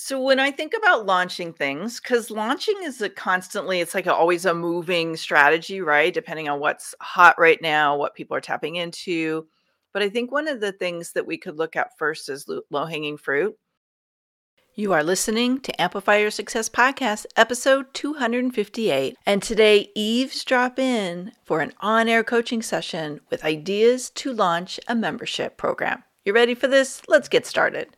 So when I think about launching things, because launching is a constantly, it's like a, always a moving strategy, right? Depending on what's hot right now, what people are tapping into. But I think one of the things that we could look at first is low hanging fruit. You are listening to Amplify Your Success Podcast, episode 258. And today, eavesdrop in for an on air coaching session with ideas to launch a membership program. You ready for this? Let's get started.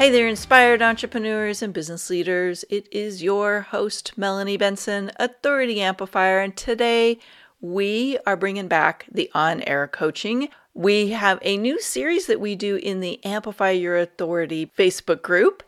Hey there, inspired entrepreneurs and business leaders. It is your host, Melanie Benson, Authority Amplifier, and today we are bringing back the on air coaching. We have a new series that we do in the Amplify Your Authority Facebook group.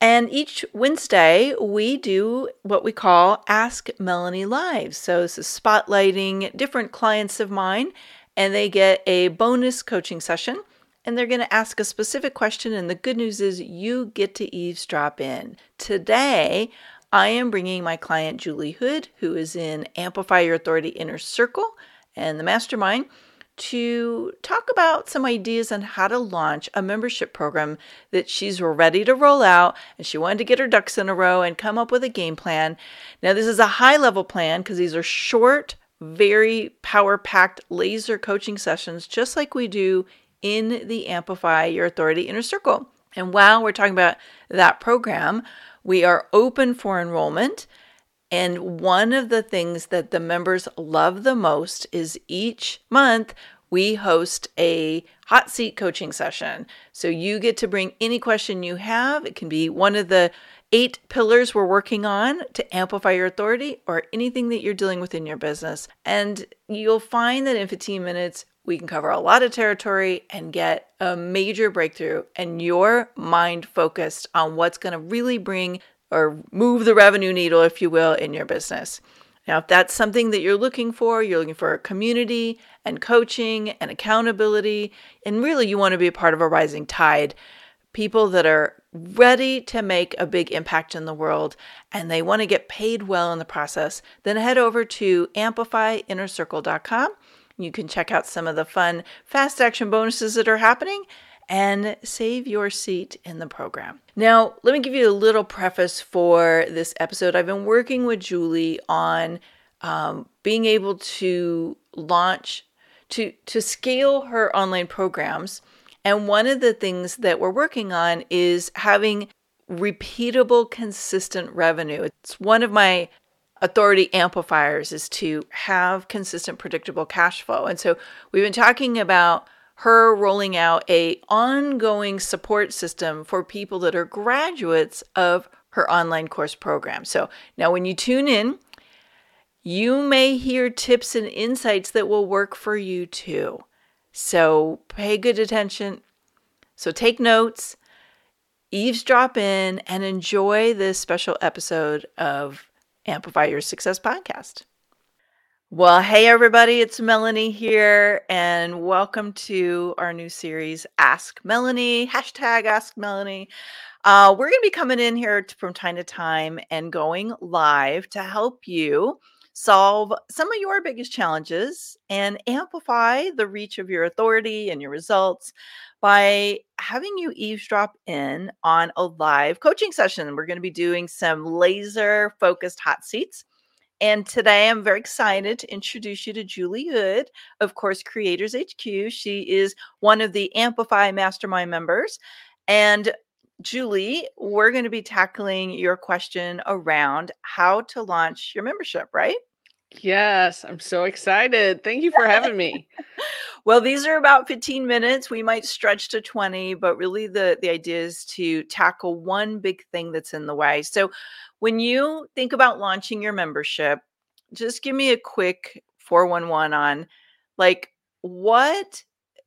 And each Wednesday, we do what we call Ask Melanie Live. So, this is spotlighting different clients of mine, and they get a bonus coaching session and they're going to ask a specific question. And the good news is you get to eavesdrop in. Today, I am bringing my client Julie Hood, who is in Amplify Your Authority Inner Circle and the Mastermind, to talk about some ideas on how to launch a membership program that she's ready to roll out. And she wanted to get her ducks in a row and come up with a game plan. Now, this is a high level plan because these are short, very power packed laser coaching sessions, just like we do in the Amplify Your Authority Inner Circle. And while we're talking about that program, we are open for enrollment. And one of the things that the members love the most is each month we host a hot seat coaching session. So you get to bring any question you have. It can be one of the eight pillars we're working on to amplify your authority or anything that you're dealing with in your business. And you'll find that in 15 minutes, we can cover a lot of territory and get a major breakthrough and your mind focused on what's going to really bring or move the revenue needle if you will in your business. Now if that's something that you're looking for you're looking for a community and coaching and accountability and really you want to be a part of a rising tide people that are ready to make a big impact in the world and they want to get paid well in the process then head over to amplifyinnercircle.com you can check out some of the fun fast action bonuses that are happening and save your seat in the program. Now, let me give you a little preface for this episode. I've been working with Julie on um, being able to launch, to, to scale her online programs. And one of the things that we're working on is having repeatable, consistent revenue. It's one of my authority amplifiers is to have consistent predictable cash flow. And so we've been talking about her rolling out a ongoing support system for people that are graduates of her online course program. So now when you tune in you may hear tips and insights that will work for you too. So pay good attention. So take notes eavesdrop in and enjoy this special episode of Amplify Your Success podcast. Well, hey, everybody, it's Melanie here, and welcome to our new series, Ask Melanie, hashtag Ask Melanie. Uh, we're going to be coming in here from time to time and going live to help you solve some of your biggest challenges and amplify the reach of your authority and your results by having you eavesdrop in on a live coaching session. We're going to be doing some laser focused hot seats. And today I'm very excited to introduce you to Julie Hood, of Course Creators HQ. She is one of the Amplify Mastermind members. And Julie, we're going to be tackling your question around how to launch your membership, right? Yes, I'm so excited. Thank you for having me. well, these are about 15 minutes. We might stretch to 20, but really the the idea is to tackle one big thing that's in the way. So, when you think about launching your membership, just give me a quick 411 on like what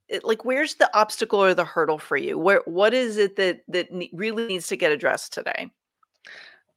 eh, like where's the obstacle or the hurdle for you? Where what is it that that really needs to get addressed today?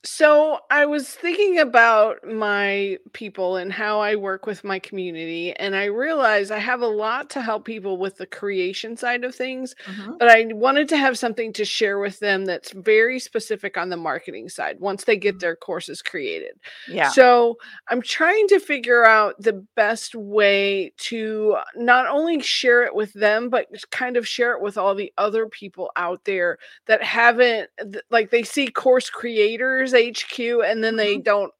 So I was thinking about my people and how I work with my community, and I realized I have a lot to help people with the creation side of things, Mhm. but I wanted to have something to share with them that's very specific on the marketing side once they get Mhm. their courses created. Yeah. So I'm trying to figure out the best way to not only share it with them, but kind of share it with all the other people out there that haven't like they see course creators HQ and then they Mhm. don't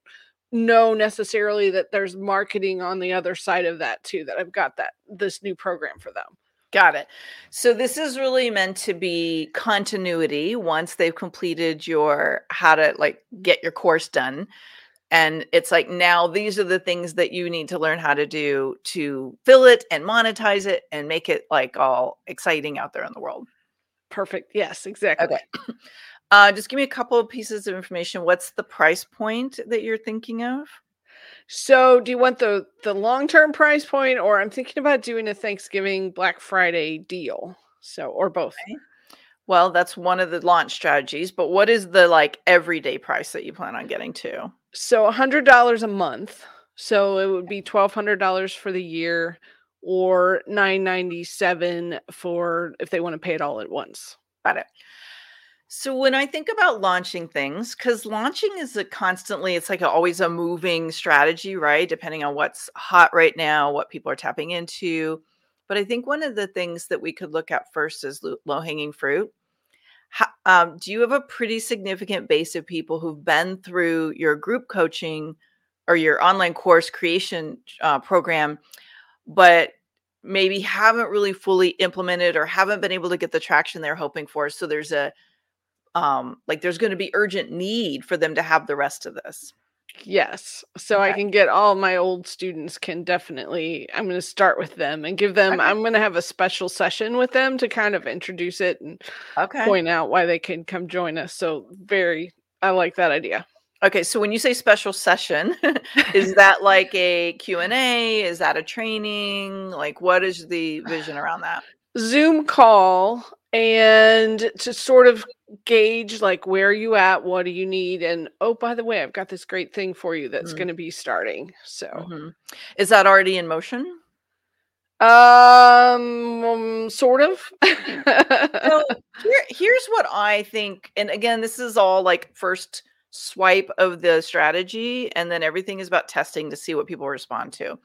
know necessarily that there's marketing on the other side of that too that I've got that this new program for them. Got it. So this is really meant to be continuity once they've completed your how to like get your course done. And it's like now these are the things that you need to learn how to do to fill it and monetize it and make it like all exciting out there in the world. Perfect. Yes, exactly. Okay. Uh, just give me a couple of pieces of information. What's the price point that you're thinking of? So, do you want the the long-term price point or I'm thinking about doing a Thanksgiving Black Friday deal. So, or both. Okay. Well, that's one of the launch strategies, but what is the like everyday price that you plan on getting to? So $100 a month. So it would be $1,200 for the year or 997 for if they want to pay it all at once. Got it. So when I think about launching things, because launching is a constantly, it's like a, always a moving strategy, right? Depending on what's hot right now, what people are tapping into. But I think one of the things that we could look at first is low hanging fruit. Ho- um, do you have a pretty significant base of people who've been through your group coaching or your online course creation uh, program, but maybe haven't really fully implemented or haven't been able to get the traction they're hoping for? So there's a um like there's going to be urgent need for them to have the rest of this. Yes. So I can get all my old students can definitely I'm going to start with them and give them Okay. I'm going to have a special session with them to kind of introduce it and Okay. point out why they can come join us. So very I like that idea. Okay, so when you say special session, is that like a Q and a Is that a training? Like what is the vision around that? Zoom call and to sort of gauge like where are you at, what do you need, and oh by the way, I've got this great thing for you that's Mm, going to be starting. So, mhm. Is that already in motion? um, um, sort of. So here, here's what I think, and again, this is all like first swipe of the strategy, and then everything is about testing to see what people respond to.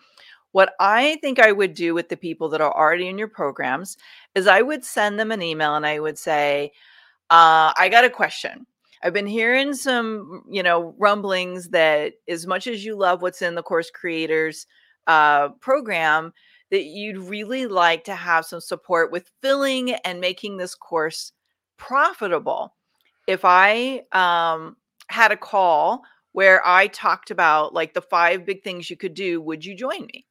What I think I would do with the people that are already in your programs is I would send them an email and I would say, uh, I got a question. I've been hearing some, you know, rumblings that as much as you love what's in the course creators uh, program, that you'd really like to have some support with filling and making this course profitable. If I um, had a call where I talked about like the five big things you could do, would you join me?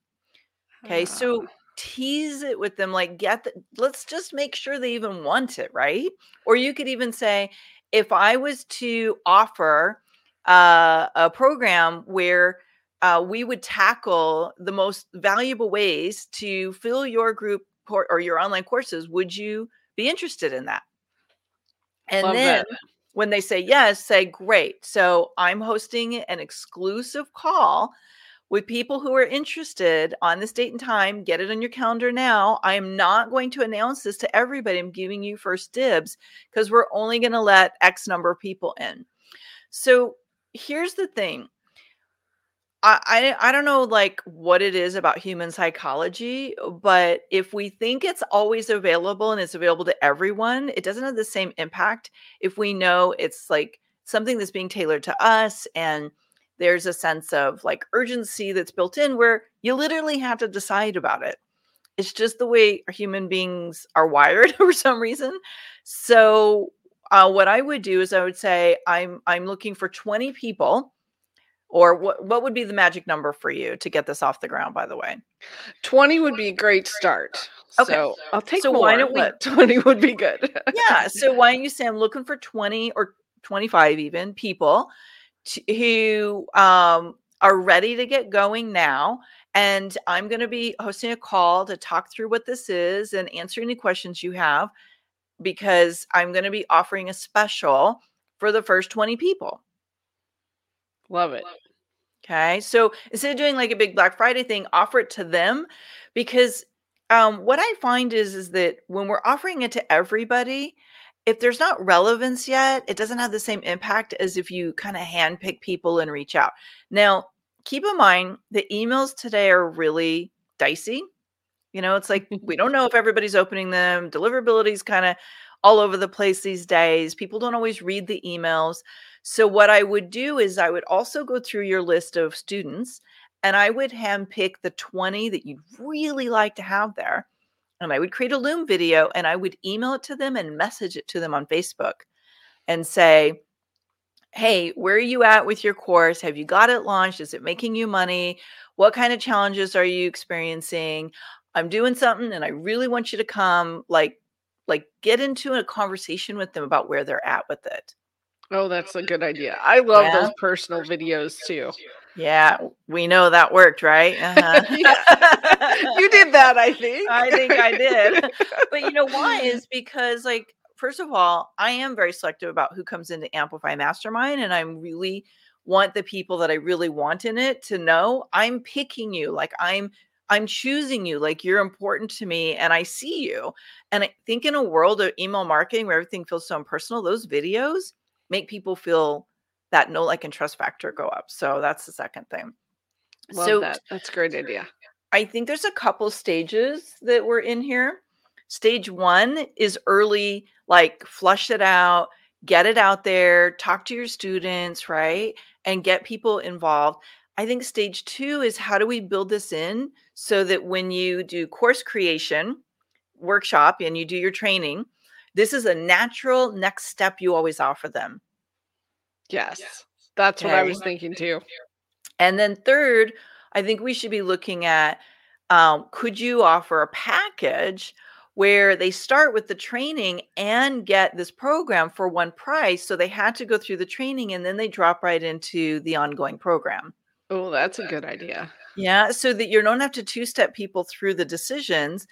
Okay, so tease it with them, like get the let's just make sure they even want it, right? Or you could even say, if I was to offer uh, a program where uh, we would tackle the most valuable ways to fill your group cour- or your online courses, would you be interested in that? And love then that. when they say yes, say, great. So I'm hosting an exclusive call with people who are interested on this date and time. Get it on your calendar now. I am not going to announce this to everybody. I'm giving you first dibs because we're only going to let X number of people in. So here's the thing. I, I I don't know like what it is about human psychology, but if we think it's always available and it's available to everyone, it doesn't have the same impact if we know it's like something that's being tailored to us and there's a sense of like urgency that's built in where you literally have to decide about it. It's just the way human beings are wired for some reason. So uh, what I would do is I would say I'm I'm looking for 20 people or what what would be the magic number for you to get this off the ground, by the way? 20 would be a great start. Okay. So I'll take So why don't we 20 would be good. Yeah. So why don't you say I'm looking for 20 or 25 even people to, who um, are ready to get going now. And I'm going to be hosting a call to talk through what this is and answer any questions you have because I'm going to be offering a special for the first 20 people. Love it. Okay. So instead of doing like a big Black Friday thing, offer it to them because um, what I find is is that when we're offering it to everybody, if there's not relevance yet, it doesn't have the same impact as if you kind of handpick people and reach out. Now, keep in mind the emails today are really dicey. You know, it's like we don't know if everybody's opening them. Deliverability is kind of all over the place these days. People don't always read the emails. So, what I would do is I would also go through your list of students and I would handpick the 20 that you'd really like to have there. And I would create a Loom video and I would email it to them and message it to them on Facebook and say, Hey, where are you at with your course? Have you got it launched? Is it making you money? What kind of challenges are you experiencing? I'm doing something and I really want you to come. Like, like get into a conversation with them about where they're at with it. Oh, that's a good idea. I love yeah. those personal videos too. Yeah, we know that worked, right? Uh-huh. you did that, I think. I think I did. but you know why? Is because, like, first of all, I am very selective about who comes into Amplify Mastermind, and I'm really want the people that I really want in it to know I'm picking you. Like, I'm I'm choosing you like you're important to me and I see you. And I think in a world of email marketing where everything feels so impersonal, those videos make people feel that no like and trust factor go up. So that's the second thing. Love so that. That's a great idea. I think there's a couple stages that we're in here. Stage one is early, like flush it out, get it out there, talk to your students, right? And get people involved. I think stage two is how do we build this in so that when you do course creation, workshop, and you do your training, this is a natural next step you always offer them. Yes. That's okay. what I was thinking too. And then third, I think we should be looking at um, could you offer a package where they start with the training and get this program for one price? So they had to go through the training and then they drop right into the ongoing program. Oh, that's a good idea. Yeah. So that you don't have to two step people through the decisions.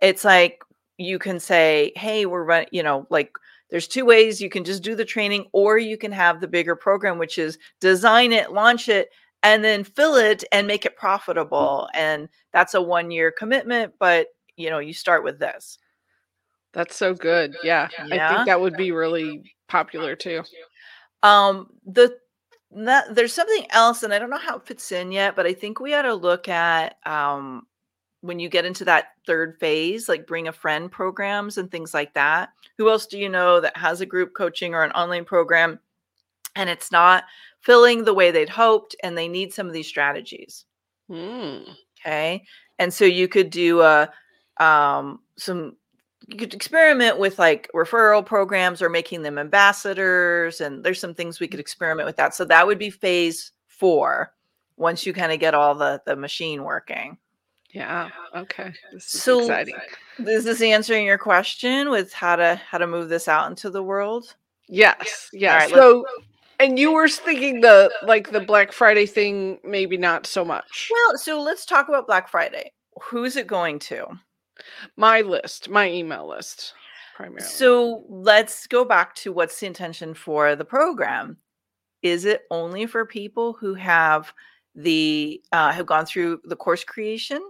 It's like you can say, hey, we're running, you know, like there's two ways you can just do the training or you can have the bigger program which is design it launch it and then fill it and make it profitable and that's a one year commitment but you know you start with this. That's so good yeah, yeah. i think that would be really popular too. Um the that, there's something else and i don't know how it fits in yet but i think we ought to look at um when you get into that third phase, like bring a friend programs and things like that. Who else do you know that has a group coaching or an online program and it's not filling the way they'd hoped and they need some of these strategies? Mm. Okay. And so you could do a um some you could experiment with like referral programs or making them ambassadors and there's some things we could experiment with that. So that would be phase 4 once you kind of get all the the machine working. Yeah. Okay. This is so exciting. Is this answering your question with how to how to move this out into the world? Yes. Yes. Right, so and you were thinking the like the Black Friday thing, maybe not so much. Well, so let's talk about Black Friday. Who's it going to? My list, my email list, primarily. So let's go back to what's the intention for the program. Is it only for people who have the uh, have gone through the course creation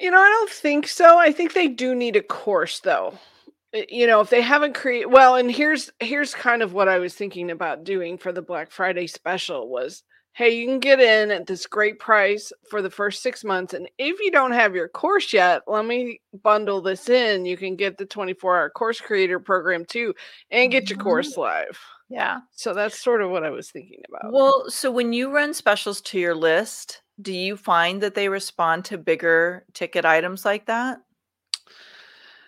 you know, I don't think so. I think they do need a course though. You know, if they haven't created well, and here's here's kind of what I was thinking about doing for the Black Friday special was hey, you can get in at this great price for the first six months. And if you don't have your course yet, let me bundle this in. You can get the 24 hour course creator program too and get your mm-hmm. course live. Yeah. So that's sort of what I was thinking about. Well, so when you run specials to your list, do you find that they respond to bigger ticket items like that?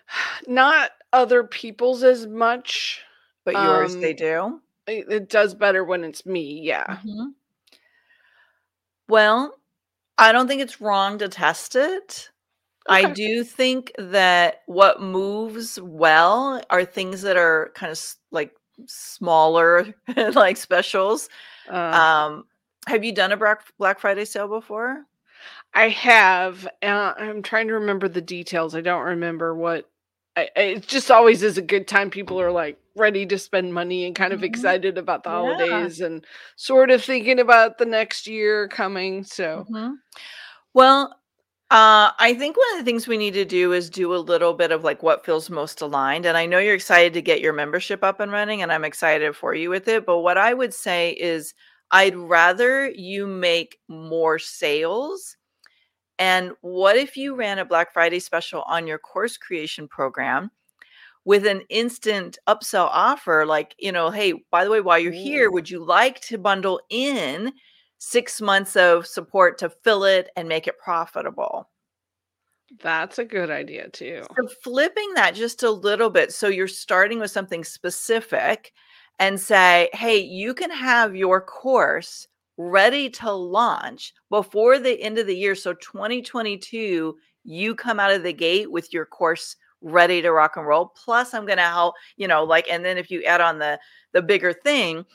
Not other people's as much, but yours um, they do. It, does better when it's me, yeah. Mm-hmm. Well, I don't think it's wrong to test it. Okay. I do think that what moves well are things that are kind of like smaller, like specials. Uh, um, have you done a Black Black Friday sale before? I have. Uh, I'm trying to remember the details. I don't remember what I, it just always is a good time. People are like ready to spend money and kind of Mhm. excited about the Yeah. holidays and sort of thinking about the next year coming. So, Mhm. Well, uh, I think one of the things we need to do is do a little bit of like what feels most aligned. And I know you're excited to get your membership up and running, and I'm excited for you with it. But what I would say is, I'd rather you make more sales. And what if you ran a Black Friday special on your course creation program with an instant upsell offer? Like, you know, hey, by the way, while you're here, would you like to bundle in six months of support to fill it and make it profitable? that's a good idea too. So flipping that just a little bit. So you're starting with something specific and say, hey, you can have your course ready to launch before the end of the year. So 2022, you come out of the gate with your course ready to rock and roll. Plus, I'm gonna help, you know, like, and then if you add on the the bigger thing,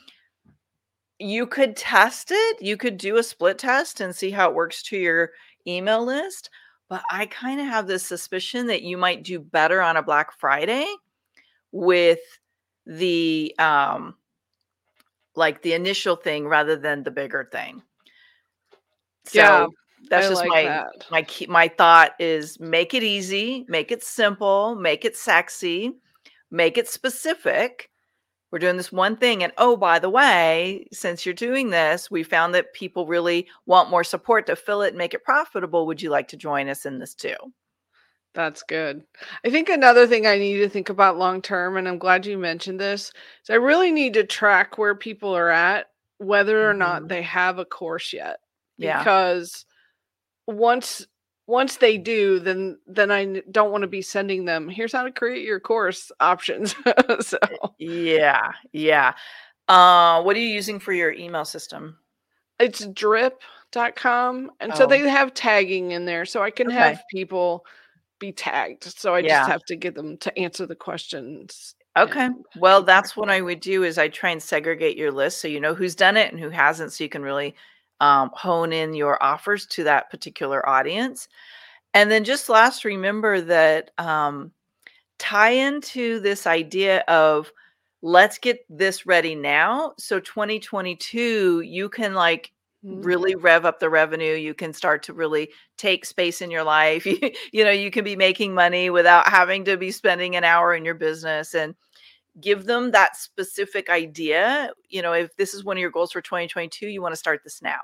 you could test it. You could do a split test and see how it works to your email list. But I kind of have this suspicion that you might do better on a Black Friday with the um like the initial thing rather than the bigger thing. So Yeah, that's I just like my that. my key, my thought is make it easy, make it simple, make it sexy, make it specific. We're doing this one thing and oh by the way, since you're doing this, we found that people really want more support to fill it and make it profitable. Would you like to join us in this too? That's good. I think another thing I need to think about long term, and I'm glad you mentioned this, is I really need to track where people are at, whether or not Mhm. they have a course yet. Yeah. Because once once they do, then then I don't want to be sending them, here's how to create your course options. so Yeah. Yeah. Uh what are you using for your email system? it's drip.com. And so Oh, they have tagging in there. So I can okay. have people be tagged. So I just have to get them to answer the questions Okay. and Well, that's what I would do is I try and segregate your list so you know who's done it and who hasn't so you can really um, hone in your offers to that particular audience. And then just last remember that um, tie into this idea of let's get this ready now so 2022 you can like Mm. really rev up the revenue you can start to really take space in your life you, you know you can be making money without having to be spending an hour in your business and give them that specific idea you know if this is one of your goals for 2022 you want to start this now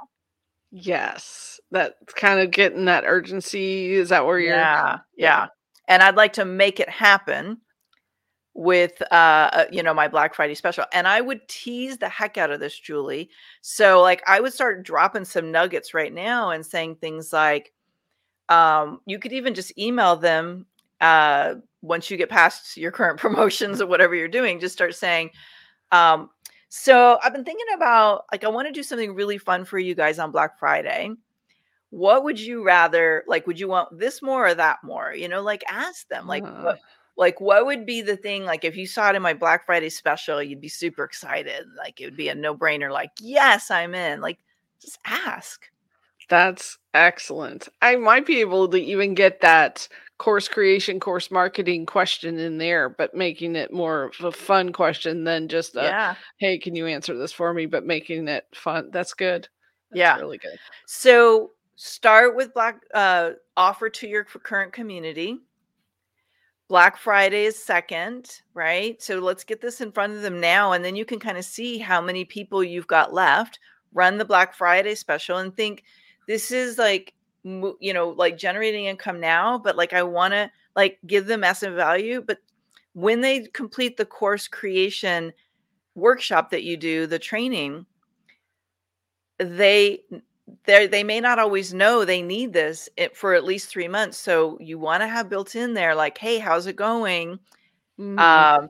Yes. That's kind of getting that urgency. Is that where you're yeah. yeah and i'd like to make it happen with uh uh, you know my black friday special and i would tease the heck out of this julie. So like i would start dropping some nuggets right now and saying things like um you could even just email them uh once you get past your current promotions or whatever you're doing just start saying um so i've been thinking about like i want to do something really fun for you guys on black friday. What would you rather like would you want this more or that more? You know like ask them like Uh, what like what would be the thing like if you saw it in my black friday special you'd be super excited like it would be a no-brainer like yes i'm in like just ask that's excellent. I might be able to even get that course creation, course marketing question in there, but making it more of a fun question than just a, yeah hey, can you answer this for me? But making it fun. That's good. That's yeah really good. so start with black uh offer to your current community Black Friday is second, right? So let's get this in front of them now. And then you can kind of see how many people you've got left. Run the Black Friday special and think this is like, you know, like generating income now, but like I want to like give them massive value. But when they complete the course creation workshop that you do, the training, they they they may not always know they need this for at least three months. So you want to have built in there, like, hey, how's it going? Mhm. Um,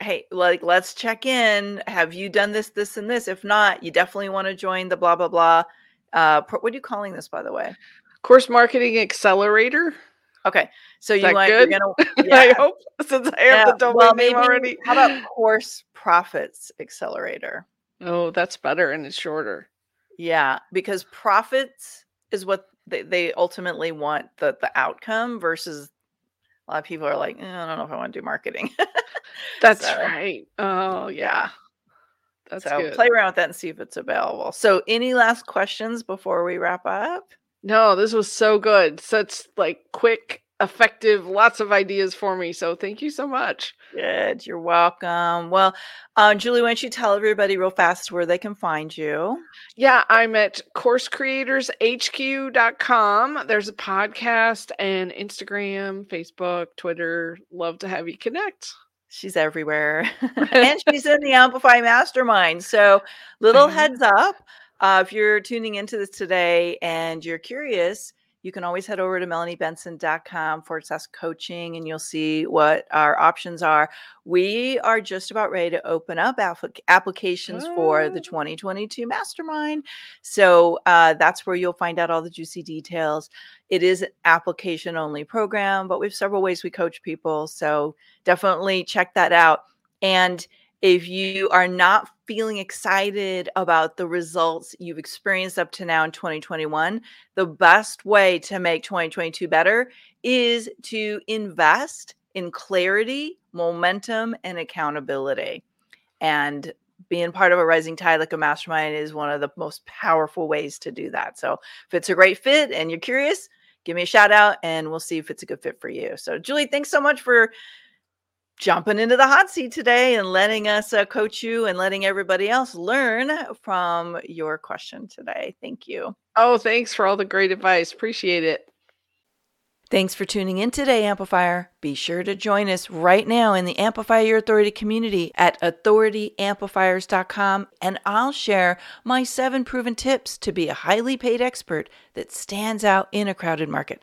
hey, like, let's check in. Have you done this, this, and this? If not, you definitely want to join the blah blah blah. Uh, what are you calling this, by the way? Course marketing accelerator. Okay, so Is you that want you're gonna I hope since I have yeah. the domain Well, name maybe already. how about course profits accelerator? Oh, that's better and it's shorter. Yeah, because profits is what they, they ultimately want the the outcome versus A lot of people are like, eh, I don't know if I want to do marketing. That's so, right. Oh, yeah. That's so good. play around with that and see if it's available. So, any last questions before we wrap up? No, this was so good. Such like quick, effective, lots of ideas for me. So, thank you so much. Good. You're welcome. Well, uh, Julie, why don't you tell everybody real fast where they can find you? Yeah, I'm at coursecreatorshq.com. There's a podcast and Instagram, Facebook, Twitter. Love to have you connect. She's everywhere. and she's in the Amplify Mastermind. So, little mm-hmm. heads up uh, if you're tuning into this today and you're curious, you can always head over to melaniebenson.com forward slash coaching and you'll see what our options are. We are just about ready to open up applications oh. for the 2022 mastermind. So uh, that's where you'll find out all the juicy details. It is an application only program, but we have several ways we coach people. So definitely check that out. And if you are not feeling excited about the results you've experienced up to now in 2021, the best way to make 2022 better is to invest in clarity, momentum, and accountability. And being part of a rising tide like a mastermind is one of the most powerful ways to do that. So if it's a great fit and you're curious, give me a shout out and we'll see if it's a good fit for you. So, Julie, thanks so much for jumping into the hot seat today and letting us uh, coach you and letting everybody else learn from your question today. Thank you. Oh, thanks for all the great advice. Appreciate it. Thanks for tuning in today, Amplifier. Be sure to join us right now in the Amplify Your Authority community at authorityamplifiers.com, and I'll share my seven proven tips to be a highly paid expert that stands out in a crowded market.